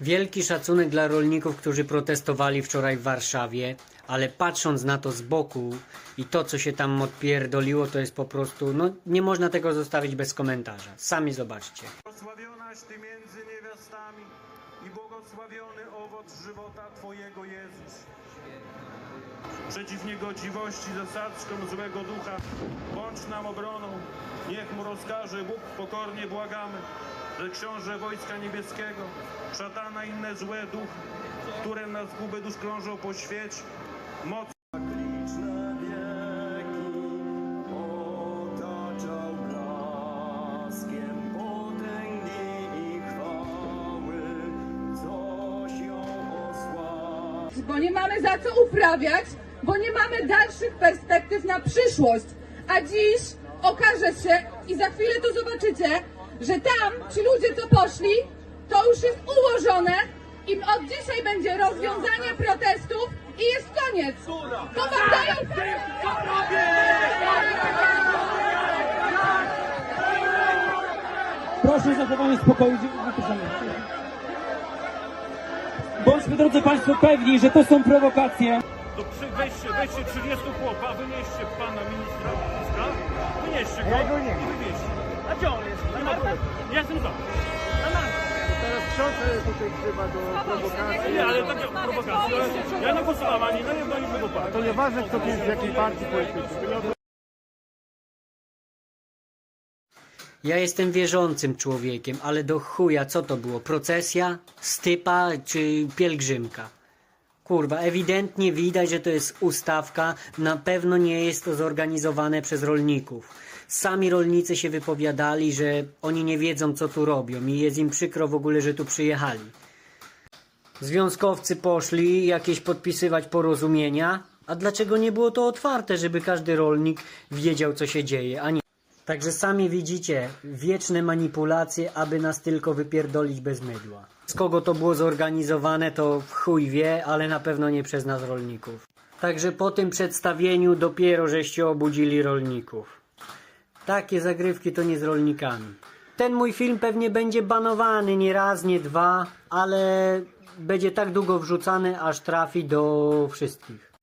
Wielki szacunek dla rolników, którzy protestowali wczoraj w Warszawie, ale patrząc na to z boku i to, co się tam odpierdoliło, to jest po prostu, no nie można tego zostawić bez komentarza. Sami zobaczcie. Błogosławionaś Ty między niewiastami i błogosławiony owoc żywota Twojego Jezus. Przeciw niegodziwości zasadzkom złego ducha bądź nam obroną. Niech mu rozkaże Bóg, pokornie błagamy, że książę Wojska Niebieskiego, szatana i inne złe duchy, które na zgubę dusz krążą po świecie, moc liczne wieki otaczał blaskiem potęgi i chwały, coś ją osłabił. bo nie mamy za co uprawiać, bo nie mamy dalszych perspektyw na przyszłość. A dziś okaże się i za chwilę to zobaczycie, że tam ci ludzie, co poszli, to już jest ułożone i od dzisiaj będzie rozwiązanie protestów i jest koniec. To wam dają Proszę o zachowanie spokoju. Bądźmy, drodzy Państwo, pewni, że to są prowokacje. To przy, weźcie, weźcie 30 chłopa, wynieście pana ministra wynieście go i wywieźcie. A gdzie on jest? Nie ma problemu. Ja jestem za. Teraz książę tutaj wzywa do prowokacji. Nie, ale takie prowokacje. Ja nie głosowałem ani na jedno, ani na drugą partię. To nieważne kto jest w jakiej partii politycznej. Ja jestem wierzącym człowiekiem, ale do chuja co to było? Procesja, stypa czy pielgrzymka? Kurwa, ewidentnie widać, że to jest ustawka. Na pewno nie jest to zorganizowane przez rolników. Sami rolnicy się wypowiadali, że oni nie wiedzą, co tu robią i jest im przykro w ogóle, że tu przyjechali. Związkowcy poszli jakieś podpisywać porozumienia, a dlaczego nie było to otwarte, żeby każdy rolnik wiedział, co się dzieje, a nie. Także sami widzicie, wieczne manipulacje, aby nas tylko wypierdolić bez mydła. Z kogo to było zorganizowane, to chuj wie, ale na pewno nie przez nas rolników. Także po tym przedstawieniu dopiero żeście obudzili rolników. Takie zagrywki to nie z rolnikami. Ten mój film pewnie będzie banowany nie raz, nie dwa, ale będzie tak długo wrzucany, aż trafi do wszystkich.